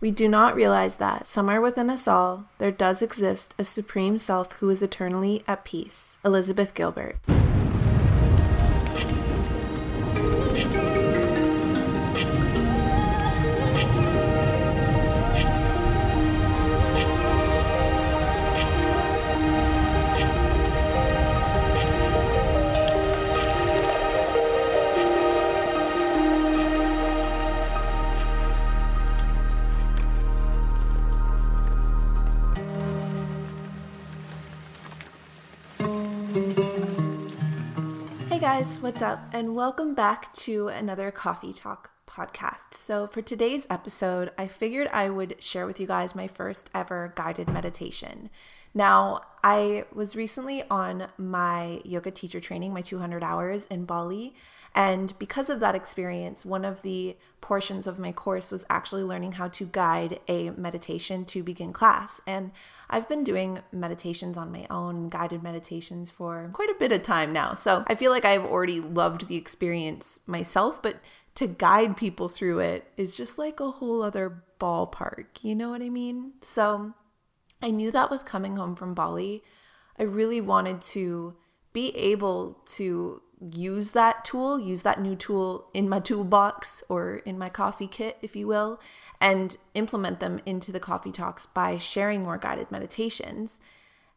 We do not realize that, somewhere within us all, there does exist a supreme self who is eternally at peace. Elizabeth Gilbert. What's up? And welcome back to another Coffee Talk podcast. So, for today's episode, I figured I would share with you guys my first ever guided meditation. Now, I was recently on my yoga teacher training, my 200 hours in Bali, and because of that experience, one of the portions of my course was actually learning how to guide a meditation to begin class. And I've been doing meditations on my own, guided meditations for quite a bit of time now. So I feel like I've already loved the experience myself, but to guide people through it is just like a whole other ballpark. You know what I mean? So I knew that with coming home from Bali, I really wanted to be able to use that tool, use that new tool in my toolbox or in my coffee kit, if you will, and implement them into the coffee talks by sharing more guided meditations.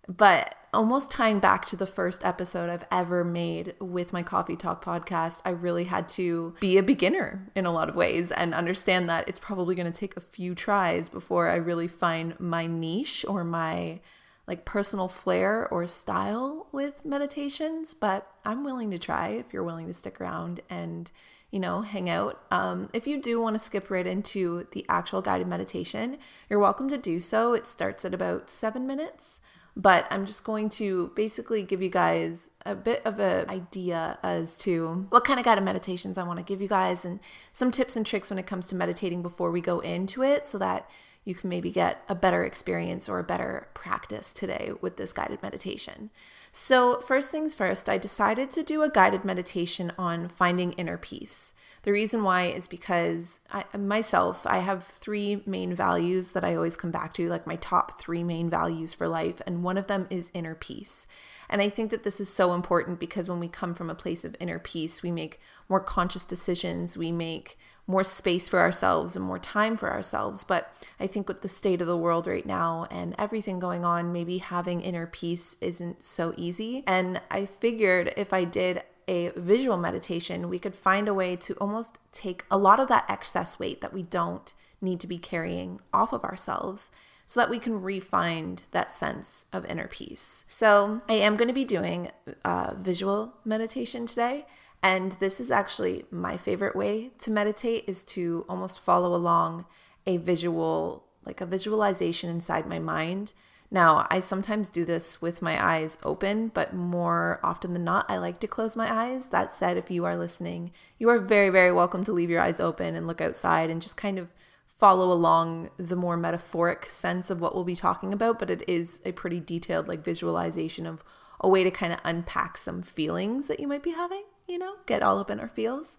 But almost tying back to the first episode I've ever made with my Coffee Talk podcast, I really had to be a beginner in a lot of ways and understand that it's probably going to take a few tries before I really find my niche or my like personal flair or style with meditations, but I'm willing to try if you're willing to stick around and, you know, hang out. Um, if you do want to skip right into the actual guided meditation, you're welcome to do so. It starts at about seven minutes, but I'm just going to basically give you guys a bit of an idea as to what kind of guided meditations I want to give you guys and some tips and tricks when it comes to meditating before we go into it so that you can maybe get a better experience or a better practice today with this guided meditation. So, first things first, I decided to do a guided meditation on finding inner peace. The reason why is because I, myself, I have three main values that I always come back to, like my top three main values for life, and one of them is inner peace. And I think that this is so important because when we come from a place of inner peace, we make more conscious decisions, we make more space for ourselves and more time for ourselves. But I think with the state of the world right now and everything going on, maybe having inner peace isn't so easy. And I figured if I did a visual meditation, we could find a way to almost take a lot of that excess weight that we don't need to be carrying off of ourselves so that we can re-find that sense of inner peace. So, I am going to be doing a visual meditation today. And this is actually my favorite way to meditate is to almost follow along a visual, like a visualization inside my mind. Now, I sometimes do this with my eyes open, but more often than not, I like to close my eyes. That said, if you are listening, you are very, very welcome to leave your eyes open and look outside and just kind of follow along the more metaphoric sense of what we'll be talking about. But it is a pretty detailed, like, visualization of a way to kind of unpack some feelings that you might be having you know, get all up in our feels.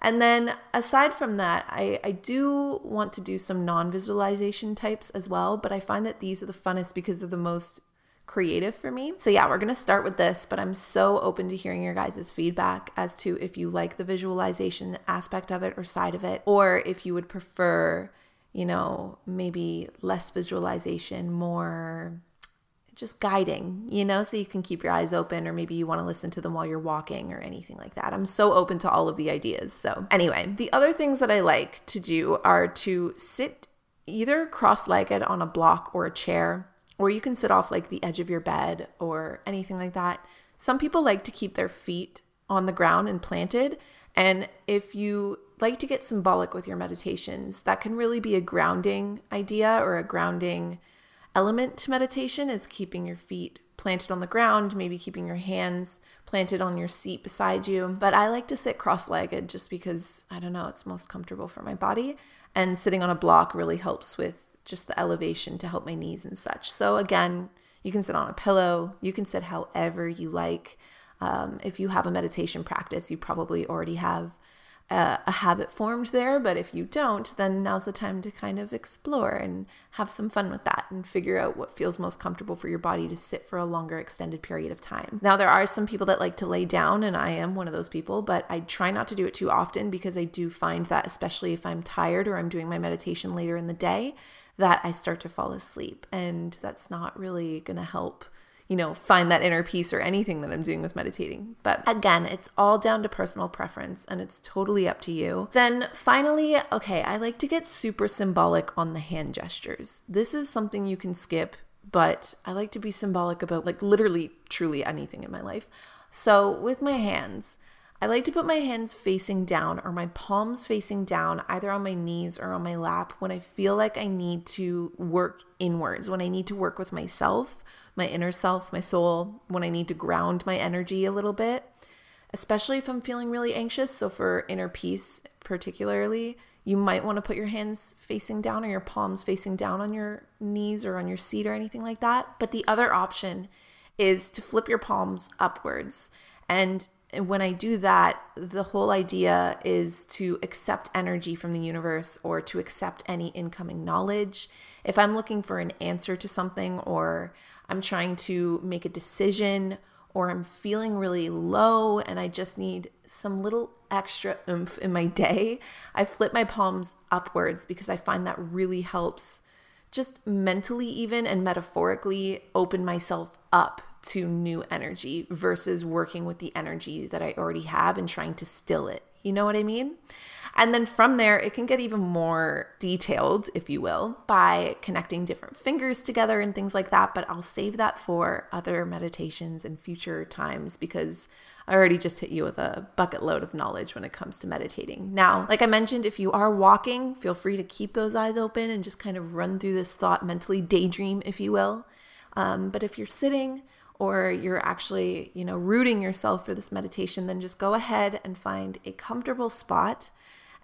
And then aside from that, I, I do want to do some non visualization types as well, but I find that these are the funnest because they're the most creative for me. So, yeah, we're going to start with this, but I'm so open to hearing your guys' feedback as to if you like the visualization aspect of it or side of it, or if you would prefer, you know, maybe less visualization, more just guiding, you know, so you can keep your eyes open, or maybe you want to listen to them while you're walking or anything like that. I'm so open to all of the ideas. So, anyway, the other things that I like to do are to sit either cross legged on a block or a chair, or you can sit off like the edge of your bed or anything like that. Some people like to keep their feet on the ground and planted. And if you like to get symbolic with your meditations, that can really be a grounding idea or a grounding element to meditation is keeping your feet planted on the ground, maybe keeping your hands planted on your seat beside you. But I like to sit cross legged just because I don't know, it's most comfortable for my body. And sitting on a block really helps with just the elevation to help my knees and such. So, again, you can sit on a pillow, you can sit however you like. Um, if you have a meditation practice, you probably already have a, a, habit formed there. But if you don't, then now's the time to kind of explore and have some fun with that and figure out what feels most comfortable for your body to sit for a longer extended period of time. Now, there are some people that like to lay down, and I am one of those people, but I try not to do it too often because I do find that, especially if I'm tired or I'm doing my meditation later in the day, that I start to fall asleep. And that's not really going to help you know, find that inner peace or anything that I'm doing with meditating. But again, it's all down to personal preference and it's totally up to you. Then finally, okay, I like to get super symbolic on the hand gestures. This is something you can skip, but I like to be symbolic about like literally, truly anything in my life. So with my hands, I like to put my hands facing down or my palms facing down, either on my knees or on my lap, when I feel like I need to work inwards, when I need to work with myself my inner self, my soul, when I need to ground my energy a little bit, especially if I'm feeling really anxious. So, for inner peace, particularly, you might want to put your hands facing down or your palms facing down on your knees or on your seat or anything like that. But the other option is to flip your palms upwards. And when I do that, the whole idea is to accept energy from the universe or to accept any incoming knowledge. If I'm looking for an answer to something or I'm trying to make a decision or I'm feeling really low and I just need some little extra oomph in my day, I flip my palms upwards because I find that really helps just mentally, even and metaphorically, open myself up to new energy versus working with the energy that I already have and trying to still it. You know what I mean? And then from there, it can get even more detailed, if you will, by connecting different fingers together and things like that. But I'll save that for other meditations and future times because I already just hit you with a bucket load of knowledge when it comes to meditating. Now, like I mentioned, if you are walking, feel free to keep those eyes open and just kind of run through this thought mentally, daydream, if you will. Um, but if you're sitting, or you're actually, you know, rooting yourself for this meditation, then just go ahead and find a comfortable spot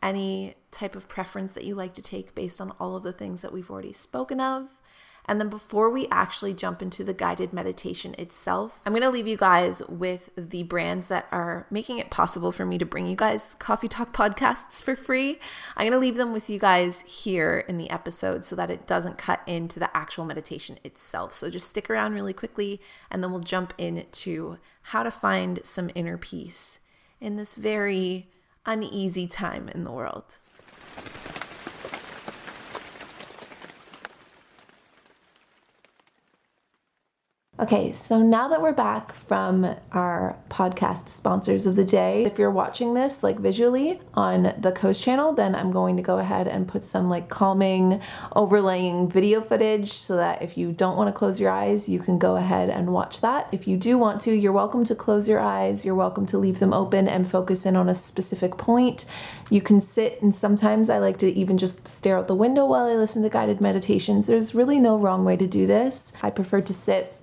any type of preference that you like to take based on all of the things that we've already spoken of. And then before we actually jump into the guided meditation itself, I'm going to leave you guys with the brands that are making it possible for me to bring you guys Coffee Talk podcasts for free. I'm going to leave them with you guys here in the episode so that it doesn't cut into the actual meditation itself. So just stick around really quickly and then we'll jump into how to find some inner peace in this very uneasy time in the world. Okay, so now that we're back from our podcast sponsors of the day, if you're watching this like visually on the Coast channel, then I'm going to go ahead and put some like calming, overlaying video footage so that if you don't want to close your eyes, you can go ahead and watch that. If you do want to, you're welcome to close your eyes, you're welcome to leave them open and focus in on a specific point. You can sit, and sometimes I like to even just stare out the window while I listen to guided meditations. There's really no wrong way to do this. I prefer to sit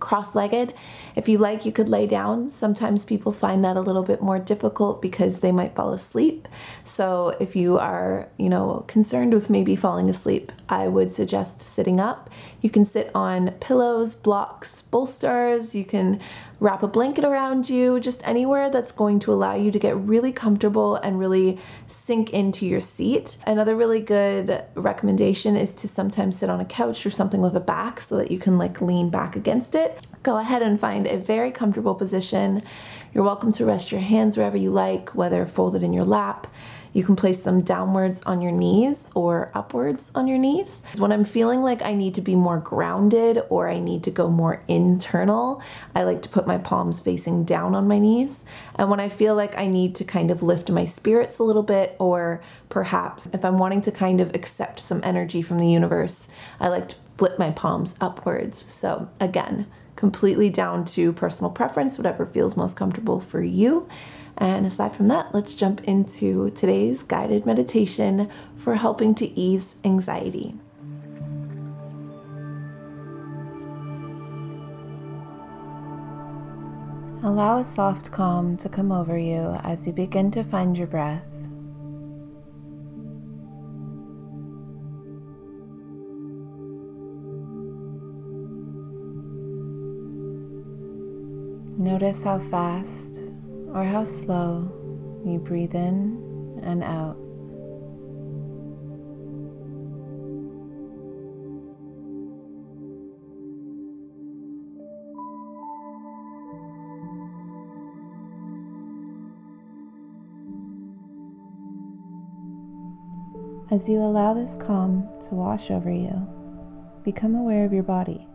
cross legged. If you like, you could lay down. Sometimes people find that a little bit more difficult because they might fall asleep. So if you are, you know, concerned with maybe falling asleep, I would suggest sitting up. You can sit on pillows, blocks, bolsters. You can wrap a blanket around you, just anywhere that's going to allow you to get really comfortable and really sink into your seat. Another really good recommendation is to sometimes sit on a couch or something with a back so that you can like lean back against it. Go ahead and find a very comfortable position. You're welcome to rest your hands wherever you like, whether folded in your lap you can place them downwards on your knees or upwards on your knees. When I'm feeling like I need to be more grounded or I need to go more internal, I like to put my palms facing down on my knees. And when I feel like I need to kind of lift my spirits a little bit, or perhaps if I'm wanting to kind of accept some energy from the universe, I like to flip my palms upwards. So again, completely down to personal preference, whatever feels most comfortable for you. And aside from that, let's jump into today's guided meditation for helping to ease anxiety. Allow a soft calm to come over you as you begin to find your breath. Notice how fast or how slow you breathe in and out. As you allow this calm to wash over you, become aware of your body.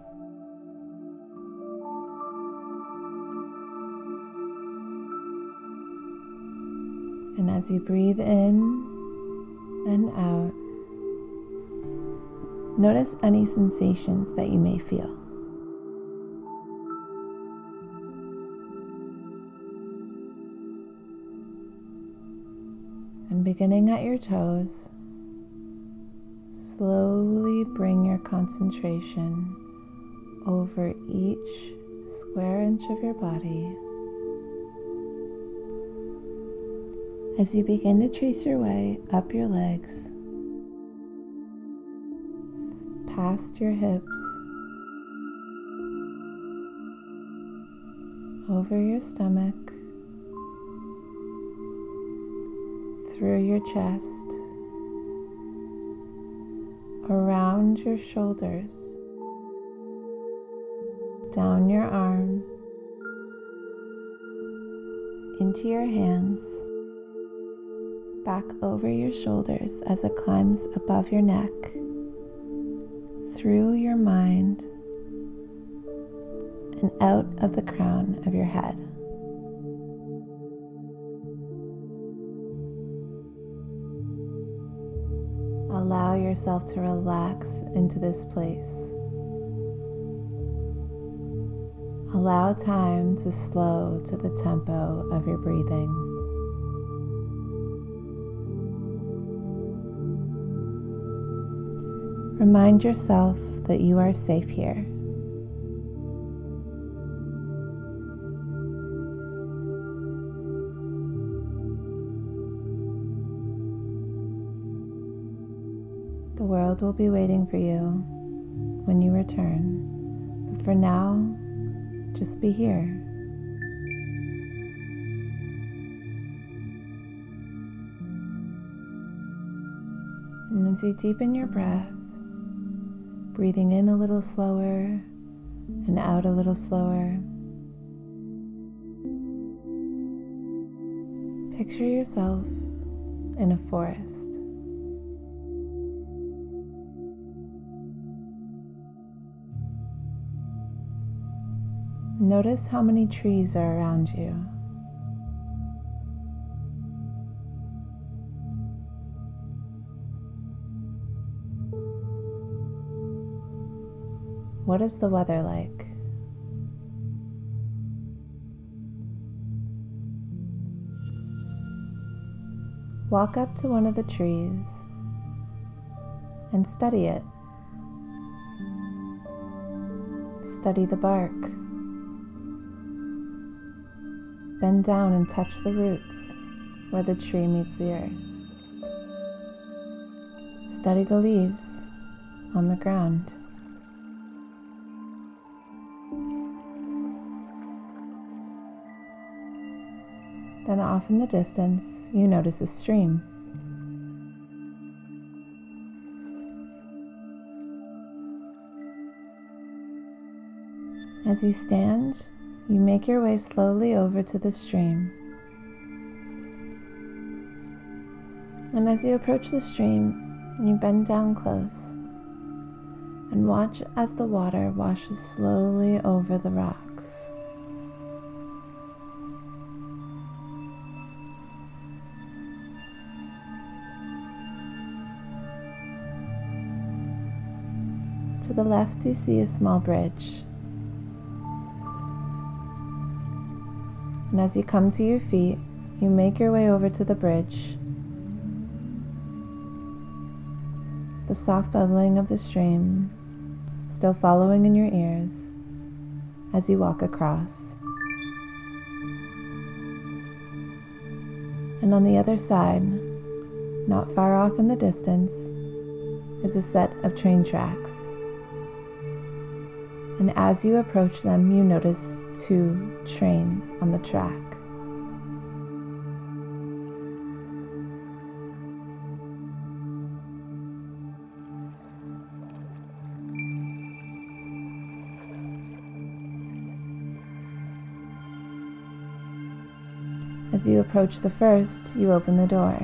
And as you breathe in and out, notice any sensations that you may feel. And beginning at your toes, slowly bring your concentration over each square inch of your body. As you begin to trace your way up your legs, past your hips, over your stomach, through your chest around your shoulders, down your arms, into your hands, back over your shoulders as it climbs above your neck, through your mind, and out of the crown of your head. allow yourself to relax into this place. Allow time to slow to the tempo of your breathing. Remind yourself that you are safe here. The world will be waiting for you when you return. But for now, just be here. And as you deepen your breath, breathing in a little slower and out a little slower, picture yourself in a forest. Notice how many trees are around you. What is the weather like? Walk up to one of the trees and study it. Study the bark. Bend down and touch the roots where the tree meets the earth. Study the leaves on the ground. Off in the distance, you notice a stream. As you stand, you make your way slowly over to the stream. And as you approach the stream, you bend down close and watch as the water washes slowly over the rocks. To the left, you see a small bridge. And as you come to your feet, you make your way over to the bridge. The soft bubbling of the stream still following in your ears as you walk across. And on the other side, not far off in the distance, is a set of train tracks and as you approach them, you notice two trains on the track. As you approach the first, you open the door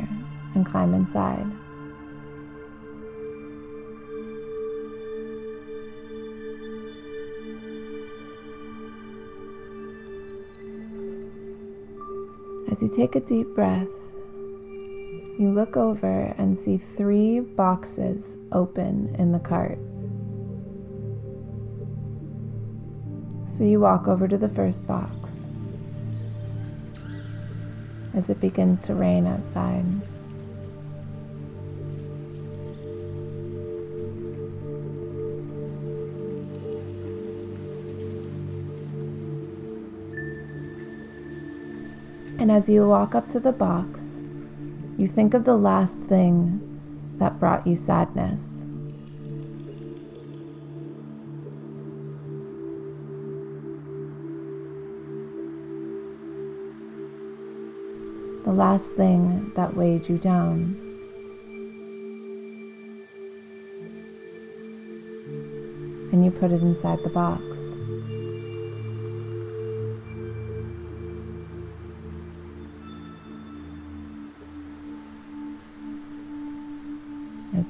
and climb inside. As you take a deep breath, you look over and see three boxes open in the cart. So you walk over to the first box as it begins to rain outside. And as you walk up to the box, you think of the last thing that brought you sadness. The last thing that weighed you down. And you put it inside the box.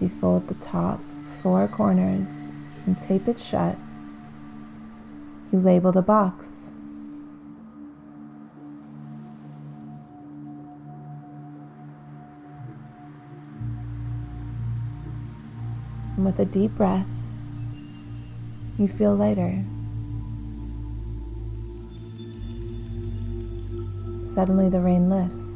You fold the top four corners and tape it shut, you label the box. And with a deep breath, you feel lighter. Suddenly, the rain lifts.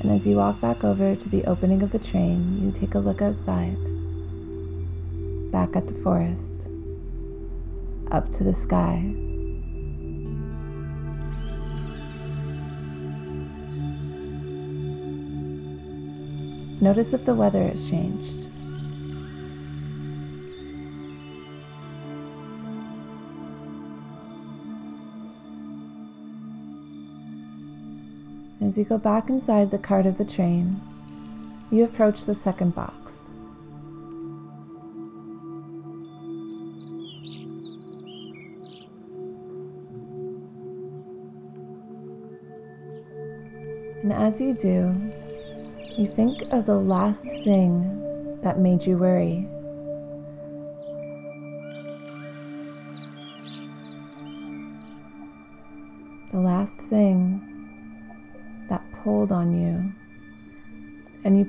And as you walk back over to the opening of the train, you take a look outside, back at the forest, up to the sky. Notice if the weather has changed. As you go back inside the cart of the train, you approach the second box. And as you do, you think of the last thing that made you worry. The last thing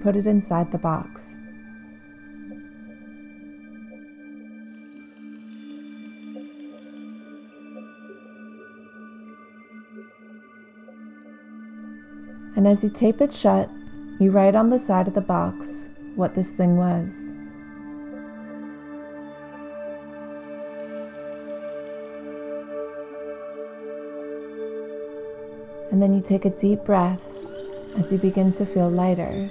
put it inside the box. And as you tape it shut, you write on the side of the box what this thing was. And then you take a deep breath as you begin to feel lighter.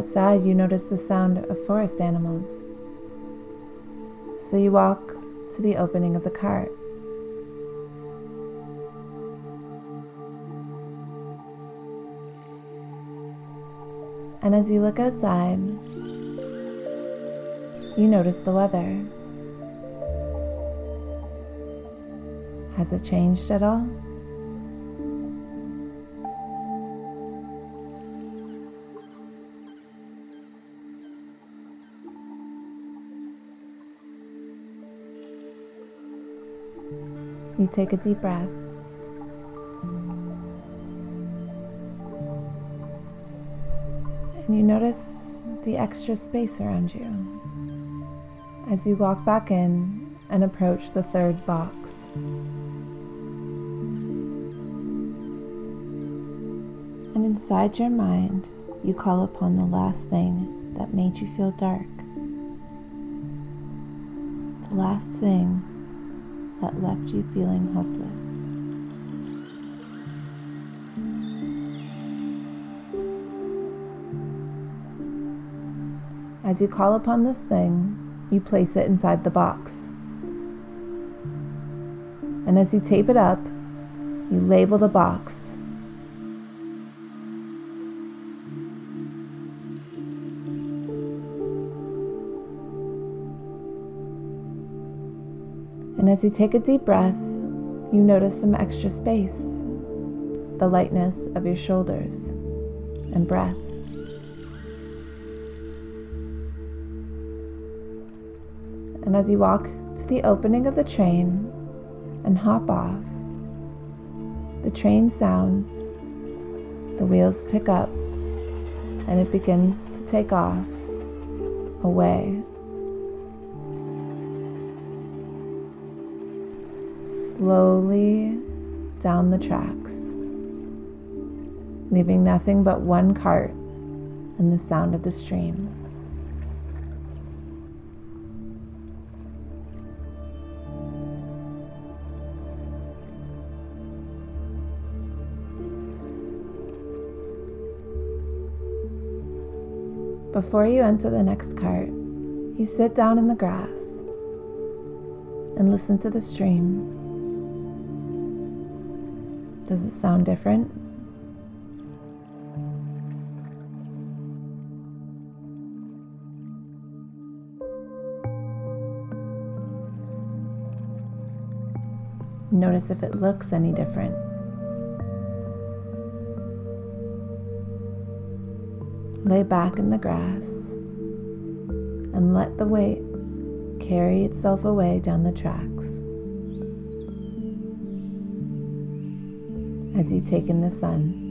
Outside, you notice the sound of forest animals. So you walk to the opening of the cart. And as you look outside, you notice the weather. Has it changed at all? Take a deep breath. And you notice the extra space around you as you walk back in and approach the third box. And inside your mind, you call upon the last thing that made you feel dark. The last thing that left you feeling hopeless. As you call upon this thing, you place it inside the box. And as you tape it up, you label the box as you take a deep breath, you notice some extra space, the lightness of your shoulders and breath. And as you walk to the opening of the train and hop off, the train sounds, the wheels pick up, and it begins to take off away. Slowly down the tracks, leaving nothing but one cart and the sound of the stream. Before you enter the next cart, you sit down in the grass and listen to the stream. Does it sound different? Notice if it looks any different. Lay back in the grass and let the weight carry itself away down the tracks as you take in the sun.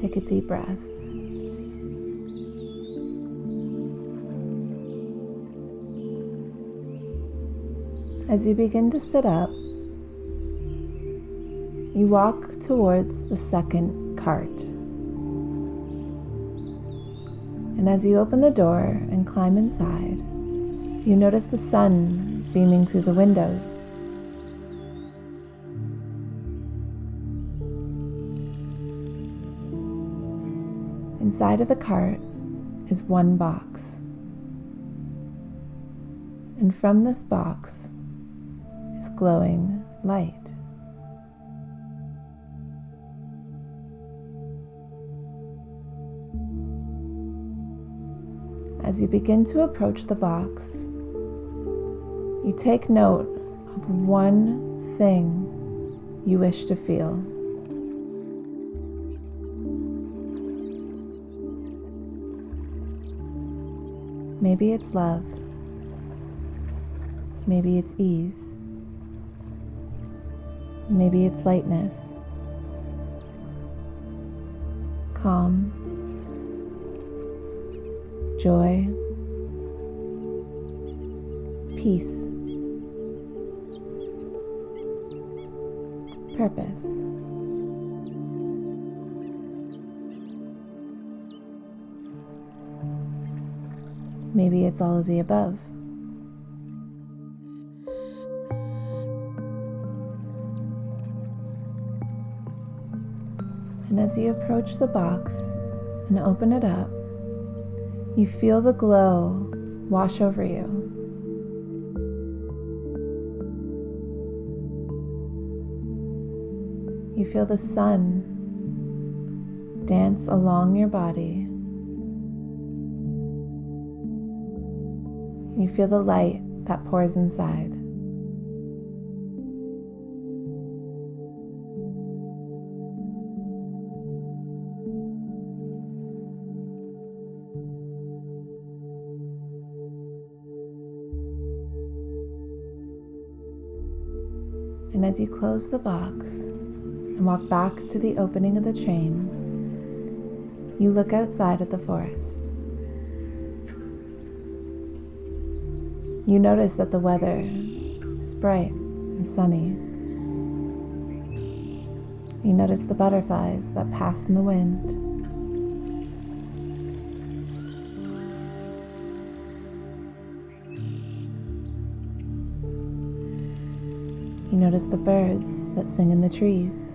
Take a deep breath. As you begin to sit up, you walk towards the second cart. And as you open the door and climb inside, you notice the sun beaming through the windows. Inside of the cart is one box. And from this box glowing light. As you begin to approach the box, you take note of one thing you wish to feel. Maybe it's love. Maybe it's ease. Maybe it's lightness. Calm. Joy. Peace. Purpose. Maybe it's all of the above. As you approach the box and open it up, you feel the glow wash over you. You feel the sun dance along your body. You feel the light that pours inside. As you close the box and walk back to the opening of the train, you look outside at the forest. You notice that the weather is bright and sunny. You notice the butterflies that pass in the wind. You notice the birds that sing in the trees.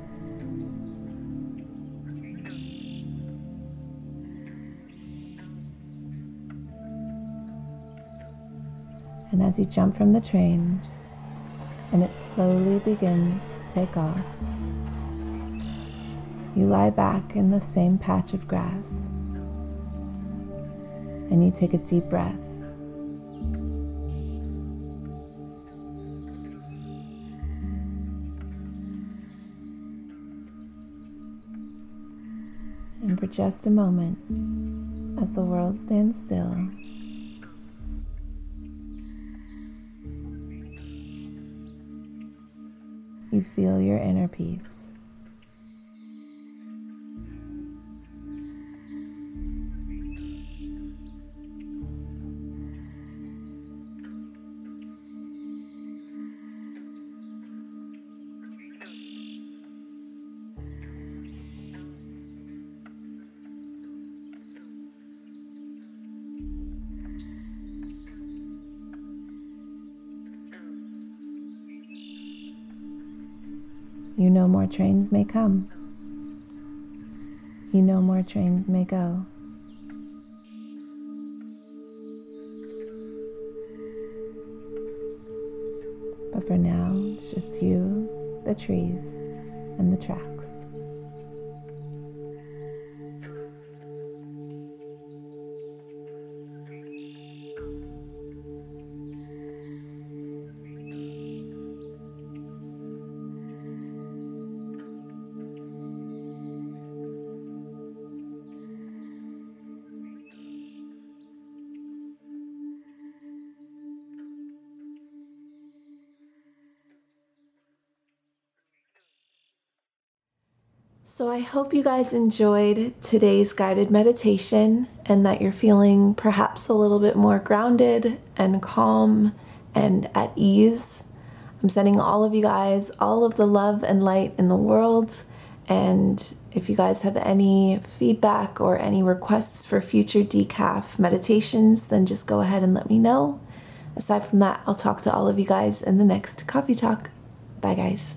And as you jump from the train and it slowly begins to take off, you lie back in the same patch of grass and you take a deep breath. Just a moment, as the world stands still, you feel your inner peace. You know more trains may come. You know more trains may go. But for now, it's just you, the trees, and the tracks. So, I hope you guys enjoyed today's guided meditation and that you're feeling perhaps a little bit more grounded and calm and at ease. I'm sending all of you guys all of the love and light in the world. And if you guys have any feedback or any requests for future decaf meditations, then just go ahead and let me know. Aside from that, I'll talk to all of you guys in the next coffee talk. Bye, guys.